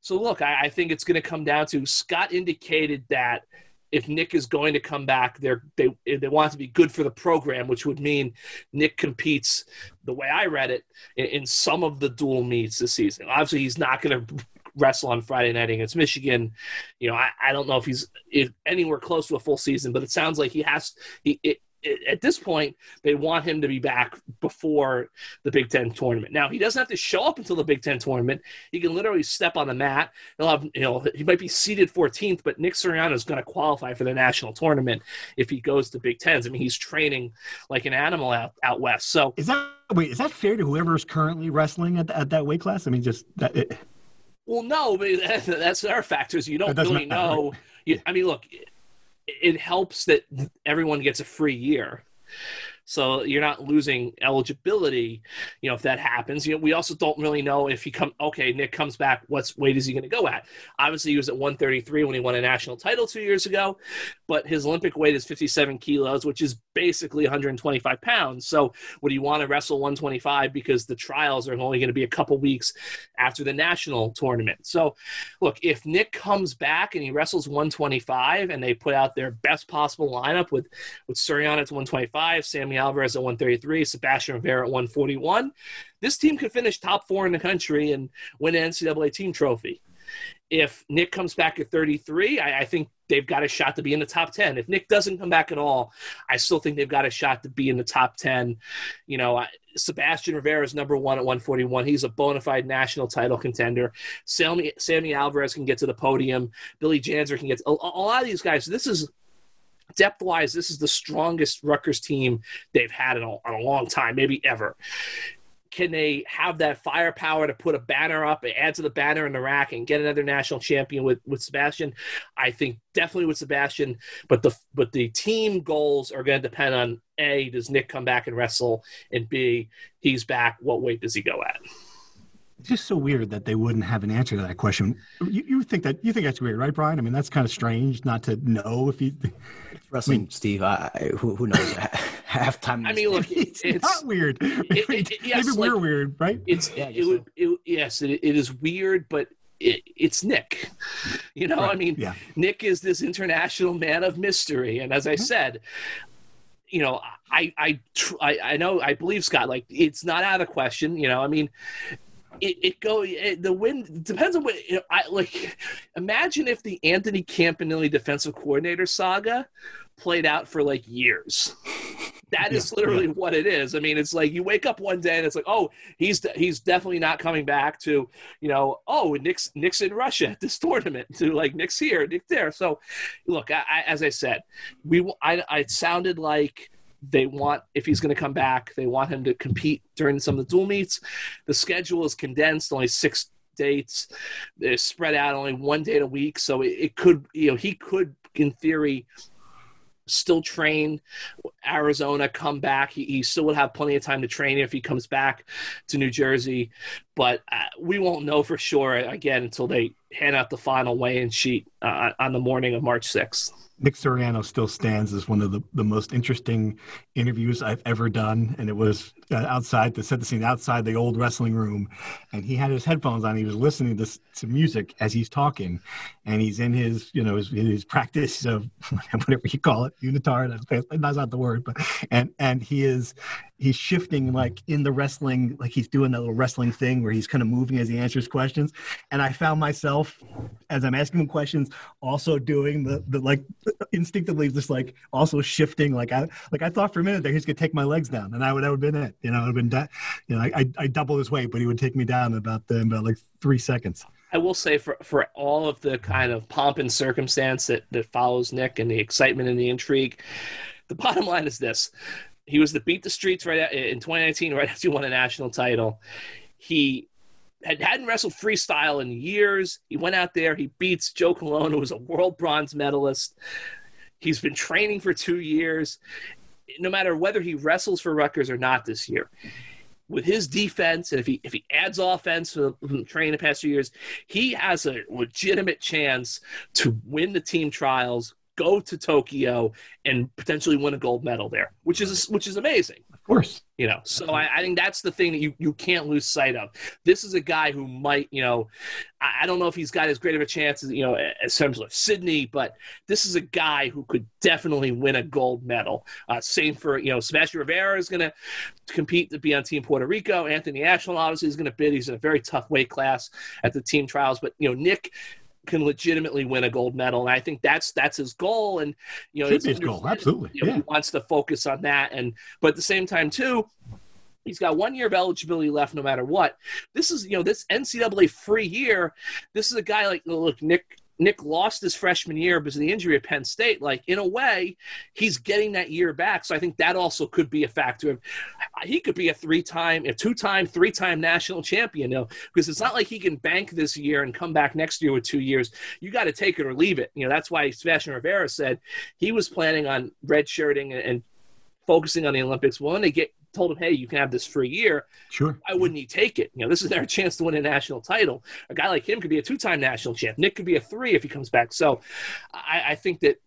So, look, I, I think it's going to come down to Scott indicated that if Nick is going to come back, they're, they they want it to be good for the program, which would mean Nick competes the way I read it in, in some of the dual meets this season. Obviously, he's not going to wrestle on Friday night against Michigan. You know, I, I don't know if he's if anywhere close to a full season, but it sounds like he has. He it, at this point, they want him to be back before the Big Ten tournament. Now he doesn't have to show up until the Big Ten tournament. He can literally step on the mat. He'll have, you know, he might be seated 14th, but Nick Suriano is going to qualify for the national tournament if he goes to Big Tens. I mean, he's training like an animal out out west. So is that wait? Is that fair to whoever is currently wrestling at, at that weight class? I mean, just that. It... Well, no, but [laughs] that's our factors. You don't really matter. know. You, I mean, look it helps that everyone gets a free year so you're not losing eligibility, you know, if that happens. You know, we also don't really know if he come okay, Nick comes back, what's weight is he going to go at? Obviously, he was at 133 when he won a national title two years ago, but his Olympic weight is 57 kilos, which is basically 125 pounds. So would he want to wrestle 125 because the trials are only going to be a couple weeks after the national tournament? So look, if Nick comes back and he wrestles 125 and they put out their best possible lineup with with Suriano at 125, Sammy Alvarez at 133, Sebastian Rivera at 141. This team could finish top four in the country and win an NCAA team trophy. If Nick comes back at 33, I, I, think they've got a shot to be in the top 10. If Nick doesn't come back at all, I still think they've got a shot to be in the top 10. You know, Sebastian Rivera is number one at 141. He's a bona fide national title contender. Sammy, Sammy Alvarez can get to the podium. Billy Janzer can get to, a, a lot of these guys. This is depth wise, this is the strongest Rutgers team they've had in a, in a long time, maybe ever. Can they have that firepower to put a banner up, add to the banner in the RAC, and get another national champion with, with Sebastian? I think definitely with Sebastian, but the but the team goals are going to depend on a does Nick come back and wrestle, and b he's back. What weight does he go at? It's just so weird that they wouldn't have an answer to that question. You, you think that you think that's weird, right, Brian? I mean, that's kind of strange not to know if you [laughs] wrestling, I mean, Steve. I, who, who knows? [laughs] Halftime. I mean, look, it's, it's not weird. [laughs] It, it, it, yes, Maybe like, we're weird, right? It's yeah, it would it, yes, it, it is weird, but it, it's Nick. You know, right. I mean, yeah. Nick is this international man of mystery, and as I mm-hmm. said, you know, I I, I I know I believe Scott. Like, it's not out of question. You know, I mean. It, it go it, the win depends on what you know, I like. Imagine if the Anthony Campanelli defensive coordinator saga played out for like years. That is yeah, literally yeah. what it is. I mean, it's like you wake up one day and it's like, oh, he's he's definitely not coming back to, you know, oh, Nick's Nick's in Russia at this tournament. To like Nick's here, Nick there. So, look, I, I, as I said, we I, I sounded like they want if he's going to come back, they want him to compete during some of the dual meets. The schedule is condensed, only six dates. They're spread out only one date a week, so it, it could you know he could in theory still train Arizona, come back. He, he, still would have plenty of time to train if he comes back to New Jersey. But uh, we won't know for sure again until they hand out the final weigh-in sheet uh, on the morning of March 6th. Nick Suriano still stands as one of the, the most interesting interviews I've ever done. And it was uh, outside, to set the scene, outside the old wrestling room. And he had his headphones on. He was listening to, to music as he's talking. And he's in his, you know, his, his practice of [laughs] whatever you call it, unitard. That's not the word. But, and, and he is, he's shifting like in the wrestling, like he's doing that little wrestling thing where he's kind of moving as he answers questions. And I found myself, as I'm asking him questions, also doing the, the like instinctively just like also shifting. Like I like I thought for a minute that he's gonna take my legs down, and I would have been it. You know, it would have been that. You know, I, I double his weight, but he would take me down about the, about like three seconds. I will say for for all of the kind of pomp and circumstance that that follows Nick and the excitement and the intrigue, the bottom line is this: he was the beat the streets right in 2019, right [laughs] after he won a national title. He had, hadn't wrestled freestyle in years. He went out there, he beats Joe Colon, who was a world bronze medalist. He's been training for two years. No matter whether he wrestles for Rutgers or not this year, with his defense, and if he if he adds offense from, from training the past few years, he has a legitimate chance to win the team trials, go to Tokyo, and potentially win a gold medal there, which is which is amazing. Of course. You know, so I, I, think that's the thing that you, you can't lose sight of. This is a guy who might, you know, I, I don't know if he's got as great of a chance as, you know, as terms of Sydney, but this is a guy who could definitely win a gold medal. Uh, same for, you know, Sebastian Rivera is going to compete to be on Team Puerto Rico. Anthony Ashnault obviously is going to bid. He's in a very tough weight class at the team trials, but, you know, Nick can legitimately win a gold medal, and I think that's that's his goal. And you know, Should his goal, absolutely. You know, yeah. He wants to focus on that, and but at the same time too. He's got one year of eligibility left, no matter what. This is, you know, this NCAA free year. This is a guy like look Nick Nick lost his freshman year because of the injury at Penn State. Like in a way, he's getting that year back. So I think that also could be a factor. He could be a three-time, a two-time, three-time national champion. You know, because it's not like he can bank this year and come back next year with two years. You got to take it or leave it. You know, that's why Sebastian Rivera said he was planning on redshirting and, and focusing on the Olympics. Well, when they get told him, "Hey, you can have this for a year." Sure. Why wouldn't he take it? You know, this is their [laughs] chance to win a national title. A guy like him could be a two-time national champ. Nick could be a three if he comes back. So, I, I think that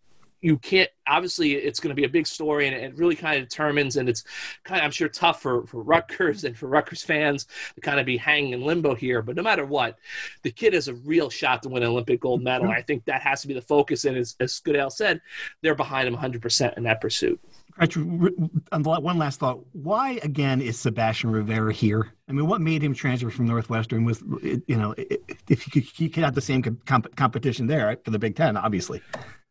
you can't obviously it's going to be a big story and it really kind of determines and it's kind of i'm sure tough for, for rutgers and for rutgers fans to kind of be hanging in limbo here but no matter what the kid has a real shot to win an olympic gold medal i think that has to be the focus and as, as Goodale said they're behind him 100% in that pursuit Um, one last thought. Why again is Sebastian Rivera here? I mean, what made him transfer from Northwestern was, you know, if he could, he could have the same comp- competition there for the Big Ten, obviously.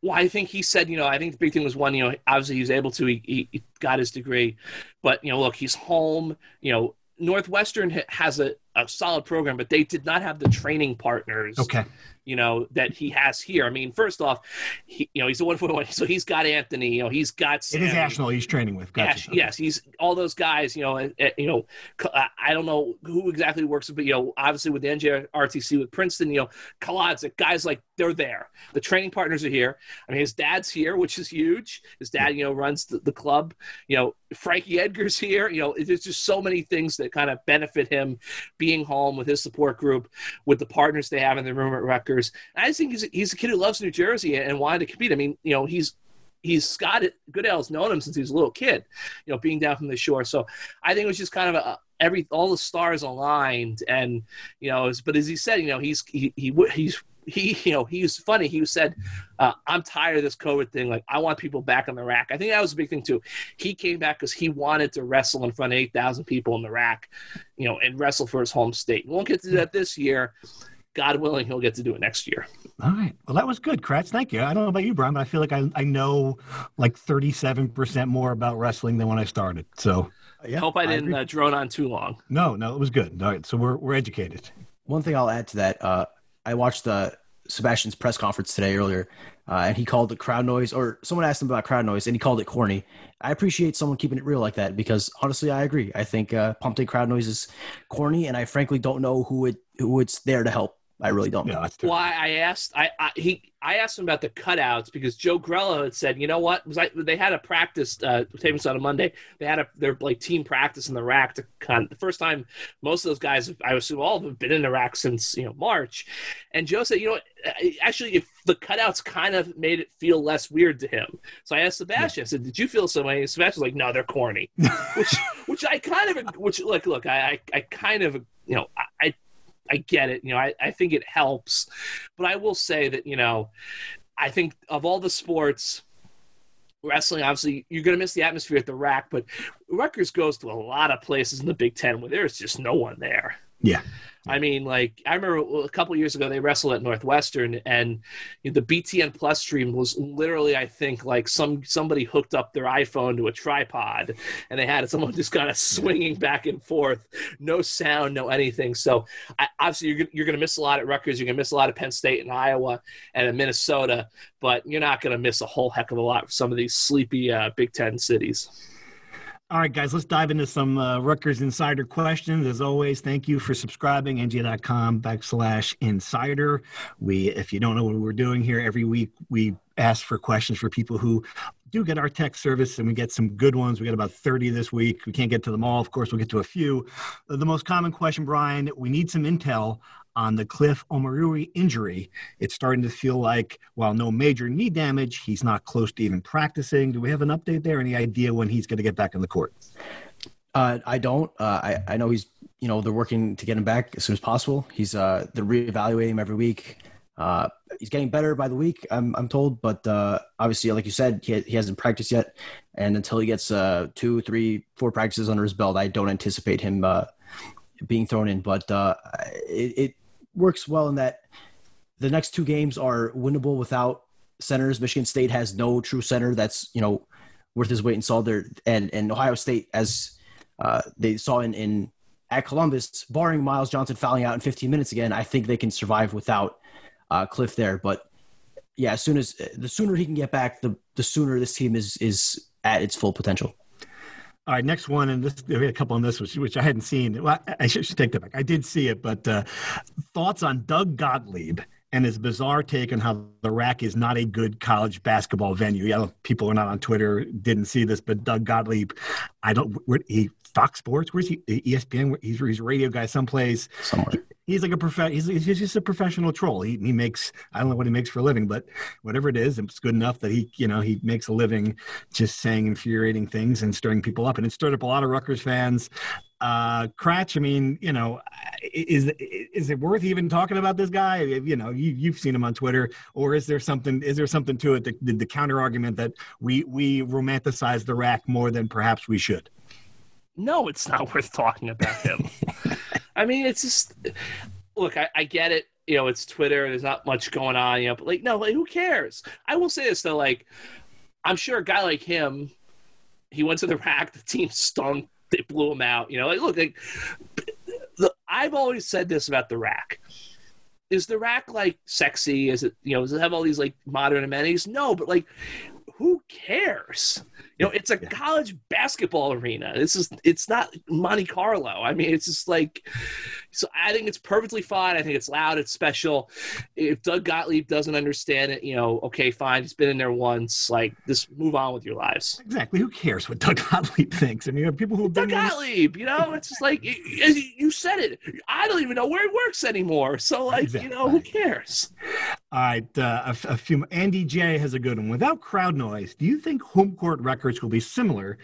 Well, I think he said, you know, I think the big thing was one, you know, obviously he was able to, he, he got his degree, but you know, look, he's home. You know, Northwestern has a, a solid program, but they did not have the training partners. Okay you know, that he has here. I mean, first off, he, you know, he's a one foot one, so he's got Anthony. You know, he's got. Sam. It is Ashnault he's training with. Gotcha. Yes, yes, he's all those guys. You know, eh, eh, you know, I don't know who exactly works, but you know, obviously with the NJRTC with Princeton, you know, Kolodzik, guys like they're there. The training partners are here. I mean, his dad's here, which is huge. His dad, you know, runs the, the club. You know, Frankie Edgar's here. You know, there's just so many things that kind of benefit him being home with his support group, with the partners they have in the room at Rutgers. And I just think he's a, he's a kid who loves New Jersey and wanted to compete. I mean, you know, he's he's Scott. Goodale's known him since he was a little kid, you know, being down from the shore. So I think it was just kind of a, every all the stars aligned, and you know, but as he said, you know, he's he, he he's he, you know, he was funny. He said, uh, "I'm tired of this COVID thing. Like, I want people back on the RAC." I think that was a big thing too. He came back because he wanted to wrestle in front of eight thousand people in the RAC, you know, and wrestle for his home state. We won't get to that this year. God willing, he'll get to do it next year. All right. Well, that was good, Kratch. Thank you. I don't know about you, Brian, but I feel like I, I know like 37% more about wrestling than when I started. So, yeah, hope I didn't I uh, drone on too long. No, no, it was good. All right. So we're, we're educated. One thing I'll add to that, uh, I watched the Sebastian's press conference today earlier, uh, and he called it crowd noise, or someone asked him about crowd noise, and he called it corny. I appreciate someone keeping it real like that because honestly, I agree. I think uh, pumped crowd noise is corny, and I frankly don't know who it who it's there to help. I really don't know. Why I asked, I, I he I asked him about the cutouts because Joe Grella had said, you know what? Was I, they had a practice uh, taping on a Monday. They had a their like team practice in the RAC to kind of, the first time most of those guys, I assume all of them, have been in the RAC since you know March. And Joe said, you know, what? actually, if the cutouts kind of made it feel less weird to him. So I asked Sebastian. Yeah. I said, did you feel so way? Sebastian's like, no, they're corny. [laughs] which which I kind of which look look I I, I kind of you know I I get it. You know, I, I think it helps. But I will say that, you know, I think of all the sports, wrestling, obviously, you're going to miss the atmosphere at the RAC, but Rutgers goes to a lot of places in the Big Ten where there's just no one there. Yeah. I mean, like I remember a couple years ago they wrestled at Northwestern, and you know, the BTN Plus stream was literally, I think, like some somebody hooked up their iPhone to a tripod, and they had someone [laughs] just kind of swinging back and forth, no sound, no anything. So I, obviously, you're you're going to miss a lot at Rutgers. You're going to miss a lot of Penn State and Iowa and in Minnesota, but you're not going to miss a whole heck of a lot for some of these sleepy uh, Big Ten cities. All right, guys, let's dive into some uh, Rutgers Insider questions. As always, thank you for subscribing, nj.com backslash insider. We, if you don't know what we're doing here, every week we ask for questions for people who do get our tech service, and we get some good ones. We got about 30 this week. We can't get to them all. Of course, we'll get to a few. The most common question, Brian, we need some intel on the Cliff Omoruyi injury. It's starting to feel like, while no major knee damage, he's not close to even practicing. Do we have an update there? Any idea when he's going to get back on the court? Uh, I don't. Uh, I, I know he's, you know, they're working to get him back as soon as possible. He's, uh, they're reevaluating him every week. Uh, he's getting better by the week, I'm, I'm told, but uh, obviously, like you said, he, he hasn't practiced yet. And until he gets uh, two, three, four practices under his belt, I don't anticipate him uh, being thrown in. But uh, it, it works well in that the next two games are winnable without centers. Michigan State has no true center that's you know worth his weight in salt. There and and Ohio State, as uh, they saw in in at Columbus, barring Myles Johnson fouling out in 15 minutes again, I think they can survive without uh, Cliff there. But yeah, as soon as the sooner he can get back, the the sooner this team is is at its full potential. All right, next one, and this we had a couple on this, which, which I hadn't seen. Well, I should, should take that back. I did see it, but uh, thoughts on Doug Gottlieb and his bizarre take on how the RAC is not a good college basketball venue. Yeah, people are not on Twitter didn't see this, but Doug Gottlieb, I don't. He Fox Sports, where's he? ESPN. He's he's a radio guy someplace. Somewhere he's like a prof. He's, he's just a professional troll. He, he makes I don't know what he makes for a living, but whatever it is, it's good enough that he you know he makes a living just saying infuriating things and stirring people up, and it stirred up a lot of Rutgers fans. Uh, Kratch, I mean, you know, is is it worth even talking about this guy? You know, you you've seen him on Twitter, or is there something is there something to it? The, the, the counter argument that we we romanticize the rack more than perhaps we should. No, it's not [laughs] worth talking about him. [laughs] I mean, it's just look. I, I get it. You know, it's Twitter. There's not much going on. You know, but like, no, like, who cares? I will say this though. Like, I'm sure a guy like him, he went to the RAC. The team stunk. They blew him out. You know, like, look, like, the, I've always said this about the RAC. Is the RAC like sexy? Is it you know? Does it have all these like modern amenities? No, but like, who cares? You know, it's a yeah. college basketball arena. This is it's not Monte Carlo. I mean, it's just like so I think it's perfectly fine. I think it's loud, it's special. If Doug Gottlieb doesn't understand it, you know, okay, fine. He's been in there once. Like, just move on with your lives. Exactly. Who cares what Doug Gottlieb thinks? I mean, you have people who Doug Gottlieb, you know, it's just like you said it. I don't even know where he works anymore. So, like, exactly. you know, who cares? All right, uh, a, a few. Andy J has a good one. Without crowd noise, do you think home court records will be similar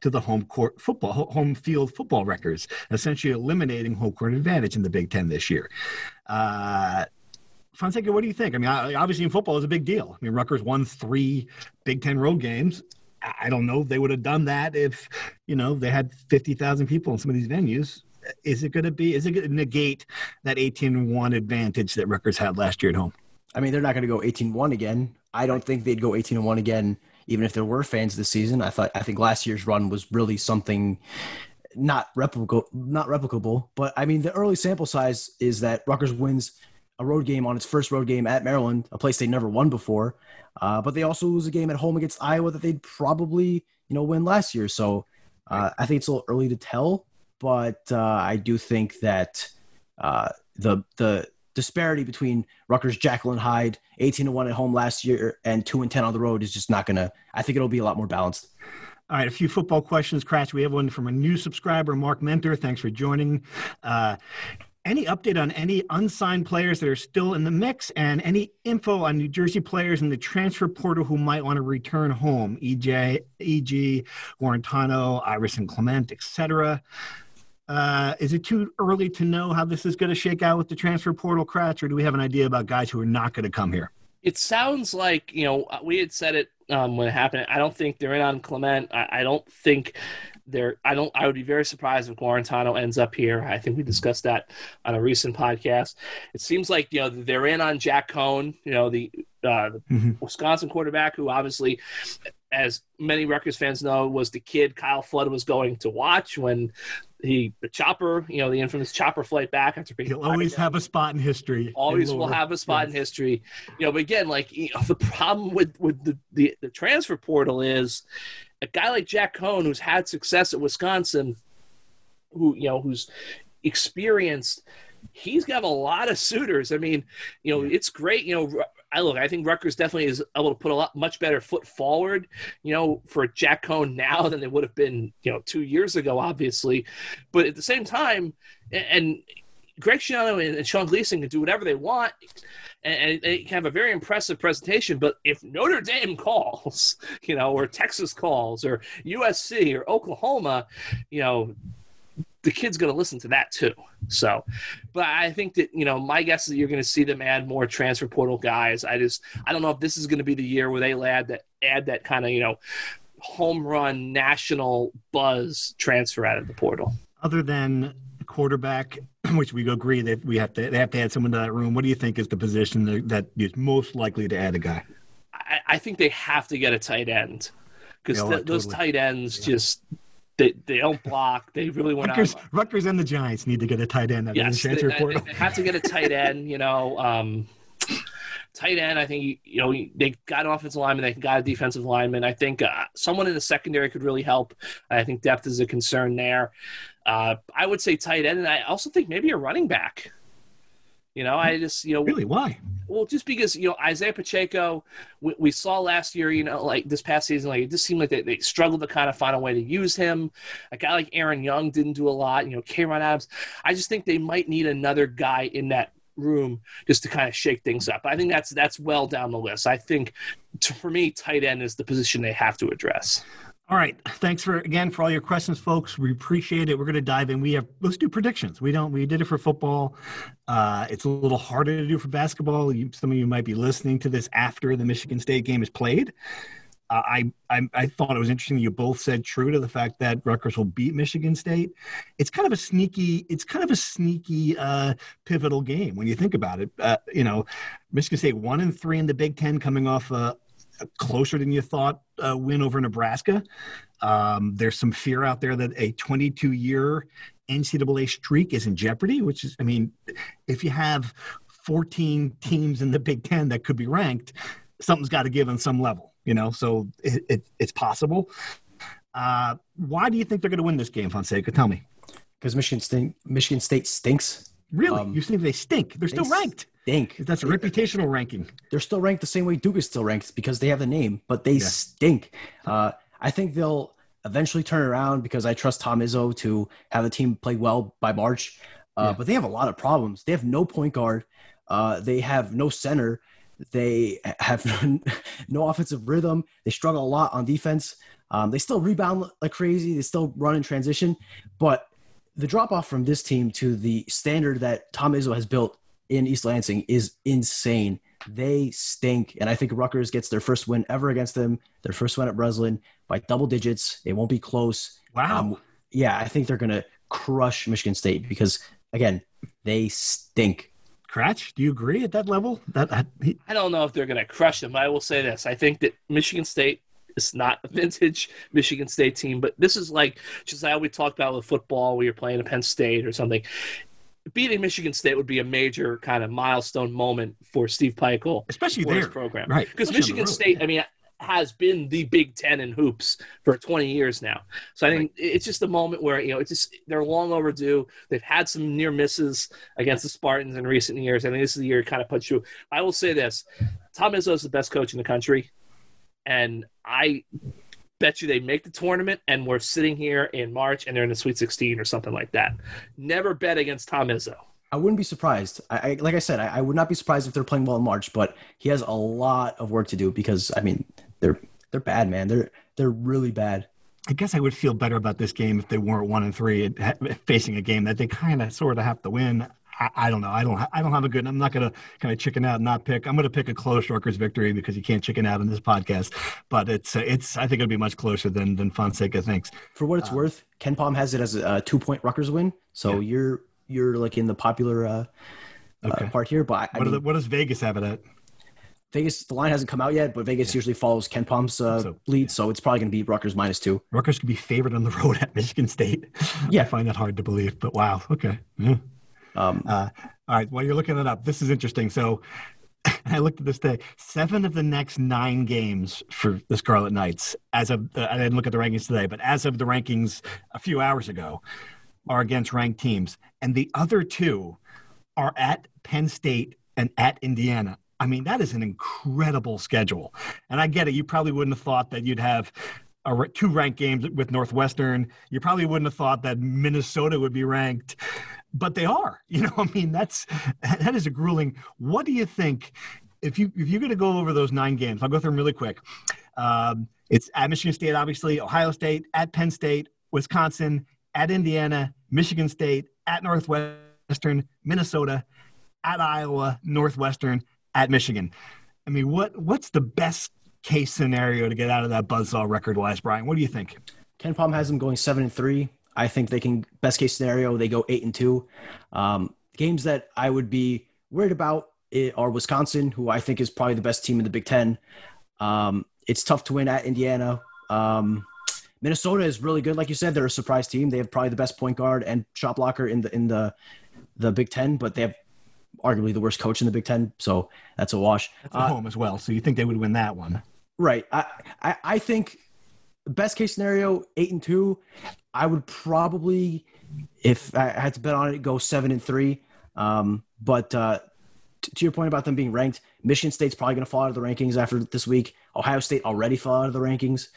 to the home court football, home field football records, essentially eliminating home court advantage in the Big Ten this year? Uh, Fonseca, what do you think? I mean, obviously in football is a big deal. I mean, Rutgers won three Big Ten road games. I don't know if they would have done that if, you know, they had 50,000 people in some of these venues. is it going to be? Is it going to negate that 18-1 advantage that Rutgers had last year at home? I mean, they're not going to go 18-1 again. I don't think they'd go 18-1 again, even if there were fans this season. I thought I think last year's run was really something not replicable, not replicable. But I mean, the early sample size is that Rutgers wins a road game on its first road game at Maryland, a place they never won before. Uh, but they also lose a game at home against Iowa that they'd probably you know win last year. So uh, I think it's a little early to tell, but uh, I do think that uh, the the disparity between Rutgers, and Hyde, 18 to 1 at home last year and 2 and 10 on the road is just not going to, I think it'll be a lot more balanced. All right, a few football questions, Kratch. We have one from a new subscriber, Mark Mentor. Thanks for joining. Uh, any update on any unsigned players that are still in the mix and any info on New Jersey players in the transfer portal who might want to return home, EJ, EG, Guarantano, and Clement, etc. Uh, is it too early to know how this is going to shake out with the transfer portal, Kratch, or do we have an idea about guys who are not going to come here? It sounds like, you know, we had said it um, when it happened. I don't think they're in on Clement. I, I don't think they're. I don't I would be very surprised if Guarantano ends up here. I think we discussed that on a recent podcast. It seems like you know they're in on Jack Coan, you know the, uh, the mm-hmm. Wisconsin quarterback who obviously as many Rutgers fans know was the kid Kyle Flood was going to watch when he the chopper, you know, the infamous chopper flight back after being. He'll always have a spot in history. Always will have a spot yes. in history. You know, but again, like you know, the problem with with the, the the transfer portal is a guy like Jack Coan, who's had success at Wisconsin, who you know, who's experienced, he's got a lot of suitors. I mean, you know, it's great. You know, I look. I think Rutgers definitely is able to put a lot much better foot forward. You know, for Jack Coan now than they would have been, you know, two years ago, obviously. But at the same time, and Greg Schiano and Sean Gleason can do whatever they want, and, they can have a very impressive presentation. But if Notre Dame calls, [laughs] you know, or Texas calls, or USC or Oklahoma, you know, the kid's going to listen to that too. So, but I think that you know, my guess is that you're going to see them add more transfer portal guys. I just I don't know if this is going to be the year where they add that add that kind of you know home run national buzz transfer out of the portal. Other than quarterback, [clears throat] which we agree that we have to they have to add someone to that room. What do you think is the position that, that is most likely to add a guy? I, I think they have to get a tight end because yeah, th- those tight ends yeah. just they, they don't block. They really want Rutgers, Rutgers and the Giants need to get a tight end. Yes, they, they, they, have to get a tight end. You know, um, tight end. I think you know they got an offensive lineman. They got a defensive lineman. I think uh, someone in the secondary could really help. I think depth is a concern there. Uh, I would say tight end, and I also think maybe a running back. You know, I just you know really why? Well, just because you know Isaiah Pacheco, we, we, saw last year. You know, like this past season, like it just seemed like they, they struggled to kind of find a way to use him. A guy like Aaron Young didn't do a lot. You know, Kayron Adams. I just think they might need another guy in that room just to kind of shake things up. I think that's that's well down the list. I think to, for me, tight end is the position they have to address. All right. Thanks for again for all your questions, folks. We appreciate it. We're going to dive in. We have let's do predictions. We don't. We did it for football. Uh, it's a little harder to do for basketball. You, some of you might be listening to this after the Michigan State game is played. Uh, I, I I thought it was interesting. You both said true to the fact that Rutgers will beat Michigan State. It's kind of a sneaky. It's kind of a sneaky uh, pivotal game when you think about it. Uh, you know, Michigan State one and three in the Big Ten, coming off a, closer than you thought uh, win over Nebraska. Um, there's some fear out there that a 22 year NCAA streak is in jeopardy, which is, I mean, if you have 14 teams in the Big Ten that could be ranked, something's got to give on some level, you know, so it, it, it's possible. Uh, why do you think they're going to win this game, Fonseca? Tell me. Because Michigan, stink, Michigan State stinks. Really? Um, you think they stink? They're still ranked stink. That's a reputational ranking. They're still ranked the same way Duke is still ranked because they have the name, but they yeah. stink. Uh, I think they'll eventually turn around because I trust Tom Izzo to have the team play well by March. Uh, yeah. But they have a lot of problems. They have no point guard. Uh, they have no center. They have [laughs] no offensive rhythm. They struggle a lot on defense. Um, they still rebound like crazy. They still run in transition. But the drop off from this team to the standard that Tom Izzo has built in East Lansing is insane. They stink, and I think Rutgers gets their first win ever against them. Their first win at Breslin by double digits. It won't be close. Wow. Um, yeah, I think they're gonna crush Michigan State because again, they stink. Kratch, do you agree at that level? That I, he, I don't know if they're going to crush them. I will say this: I think that Michigan State is not a vintage Michigan State team, but this is like just how we talked about with football, where you're playing a Penn State or something. Beating Michigan State would be a major kind of milestone moment for Steve Pikiell, especially their program, right? Because Michigan State, I mean, has been the Big Ten in hoops for 20 years now. So I think it's just a moment where you know it's just they're long overdue. They've had some near misses against the Spartans in recent years. I think this is the year it kind of puts you. I will say this: Tom Izzo is the best coach in the country, and I bet you they make the tournament and we're sitting here in March and they're in the Sweet 16 or something like that. Never bet against Tom Izzo. I wouldn't be surprised. I, I like I said, I, I, would not be surprised if they're playing well in March, but he has a lot of work to do because I mean they're they're bad, man. They're they're really bad. I guess I would feel better about this game if they weren't one and three, facing a game that they kind of sort of have to win. I, I, don't know. I don't. I don't have a good. I'm not going to kind of chicken out and not pick. I'm going to pick a close Rutgers victory because you can't chicken out in this podcast. But it's it's. I think it'll be much closer than than Fonseca thinks. For what it's uh, worth, KenPom has it as a, two point Rutgers win. So yeah. you're you're like in the popular uh, uh okay. uh, part here. But I, what, mean, the, what, does Vegas have it at? Vegas, the line hasn't come out yet, but Vegas yeah. usually follows KenPom's uh, so, lead, so it's probably going to be Rutgers minus two. Rutgers could be favored on the [laughs] road at Michigan State. Yeah, I find that hard to believe, but wow, okay. Yeah. Um, uh, all right, while you're looking it up, this is interesting. So [laughs] I looked at this day. Seven of the next nine games for the Scarlet Knights, as of I didn't look at the rankings today, but as of the rankings a few hours ago, are against ranked teams, and the other two are at Penn State and at Indiana. I mean, that is an incredible schedule. And I get it. You probably wouldn't have thought that you'd have a, two ranked games with Northwestern. You probably wouldn't have thought that Minnesota would be ranked, but they are. [laughs] You know, I mean, that's that is a grueling. What do you think? If you if you're going to go over those nine games, I'll go through them really quick. Um, it's at Michigan State, obviously, Ohio State, at Penn State, Wisconsin, at Indiana, Michigan State, at Northwestern, Minnesota, at Iowa, Northwestern, at Michigan. I mean, what what's the best case scenario to get out of that buzzsaw record wise, Brian? What do you think? KenPom has them going seven and three. I think they can best case scenario they go eight and two. Um, games that I would be worried about are Wisconsin, who I think is probably the best team in the Big Ten. Um, it's tough to win at Indiana. Um, Minnesota is really good, like you said. They're a surprise team. They have probably the best point guard and shot blocker in the in the the Big Ten, but they have arguably the worst coach in the Big Ten, so that's a wash. That's at uh, home as well, so you think they would win that one? Right. I, I I think best case scenario eight and two. I would probably, if I had to bet on it, go seven and three. Um, but uh, t- to your point about them being ranked, Michigan State's probably going to fall out of the rankings after this week. Ohio State already fell out of the rankings.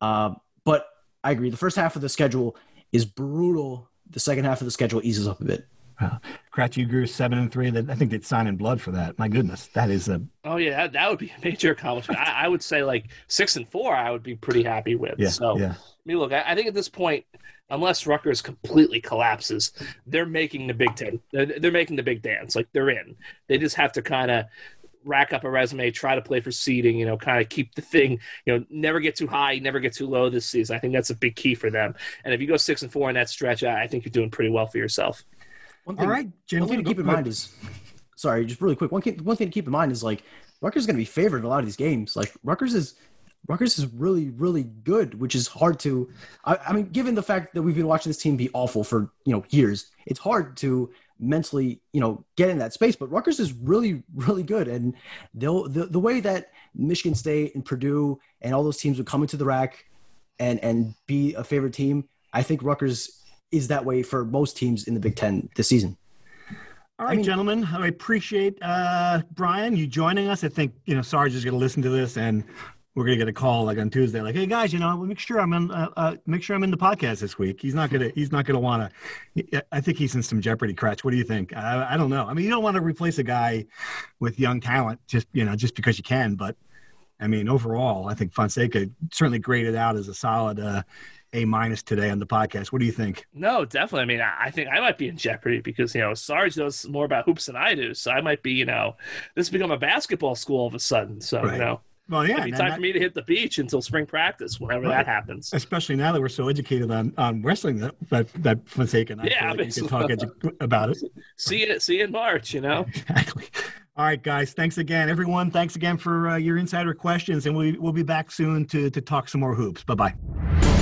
Uh, but I agree. The first half of the schedule is brutal. The second half of the schedule eases up a bit. Uh, wow. Kratchy grew seven and three. I think they'd sign in blood for that. My goodness, that is a. Oh yeah, that, that would be a major accomplishment. I, I, would say like six and four, I would be pretty happy with. Yeah, so, yeah. I mean, look, I, I think at this point, unless Rutgers completely collapses, they're making the Big Ten. They're, they're making the big dance. Like they're in. They just have to kind of rack up a resume, try to play for seeding, you know, kind of keep the thing, you know, never get too high, never get too low this season. I think that's a big key for them. And if you go six and four in that stretch, I think you're doing pretty well for yourself. One thing, All right, one thing to keep in mind is, sorry, just really quick. One one thing to keep in mind is like Rutgers is going to be favored in a lot of these games. Like Rutgers is Rutgers is really, really good, which is hard to. I, I, mean, given the fact that we've been watching this team be awful for you know years, it's hard to mentally, you know, get in that space. But Rutgers is really, really good, and they'll the, the way that Michigan State and Purdue and all those teams would come into the RAC and and be a favorite team. I think Rutgers is that way for most teams in the Big Ten this season. All right, I mean, gentlemen, I appreciate uh, Brian you joining us. I think you know Sarge is going to listen to this and we're gonna get a call like on Tuesday, like, "Hey guys, you know, make sure I'm in, uh, uh, make sure I'm in the podcast this week." He's not gonna, he's not gonna want to. I think he's in some jeopardy. Kratch, what do you think? I, I don't know. I mean, you don't want to replace a guy with young talent just you know just because you can, but I mean, overall, I think Fonseca certainly graded out as a solid uh, A minus today on the podcast. What do you think? No, definitely. I mean, I think I might be in jeopardy because you know Sarge knows more about hoops than I do, so I might be. You know, this has become a basketball school all of a sudden. So right. you know. Well, yeah. It'd be time that, for me to hit the beach until spring practice, whenever right. that happens. Especially now that we're so educated on, on wrestling that that, that Fonseca and I yeah, like can talk [laughs] edu- about it. See it. See you in March. You know. Exactly. All right, guys. Thanks again, everyone. Thanks again for uh, your insider questions, and we, we'll be back soon to to talk some more hoops. Bye bye.